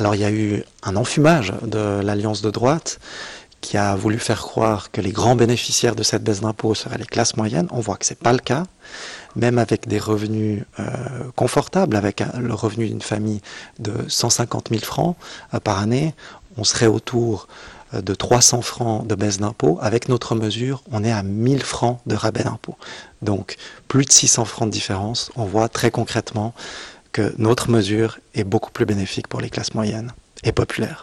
Alors il y a eu un enfumage de l'alliance de droite qui a voulu faire croire que les grands bénéficiaires de cette baisse d'impôt seraient les classes moyennes. On voit que ce n'est pas le cas. Même avec des revenus euh, confortables, avec le revenu d'une famille de 150 000 francs euh, par année, on serait autour euh, de 300 francs de baisse d'impôt. Avec notre mesure, on est à 1000 francs de rabais d'impôt. Donc plus de 600 francs de différence. On voit très concrètement que notre mesure est beaucoup plus bénéfique pour les classes moyennes et populaires.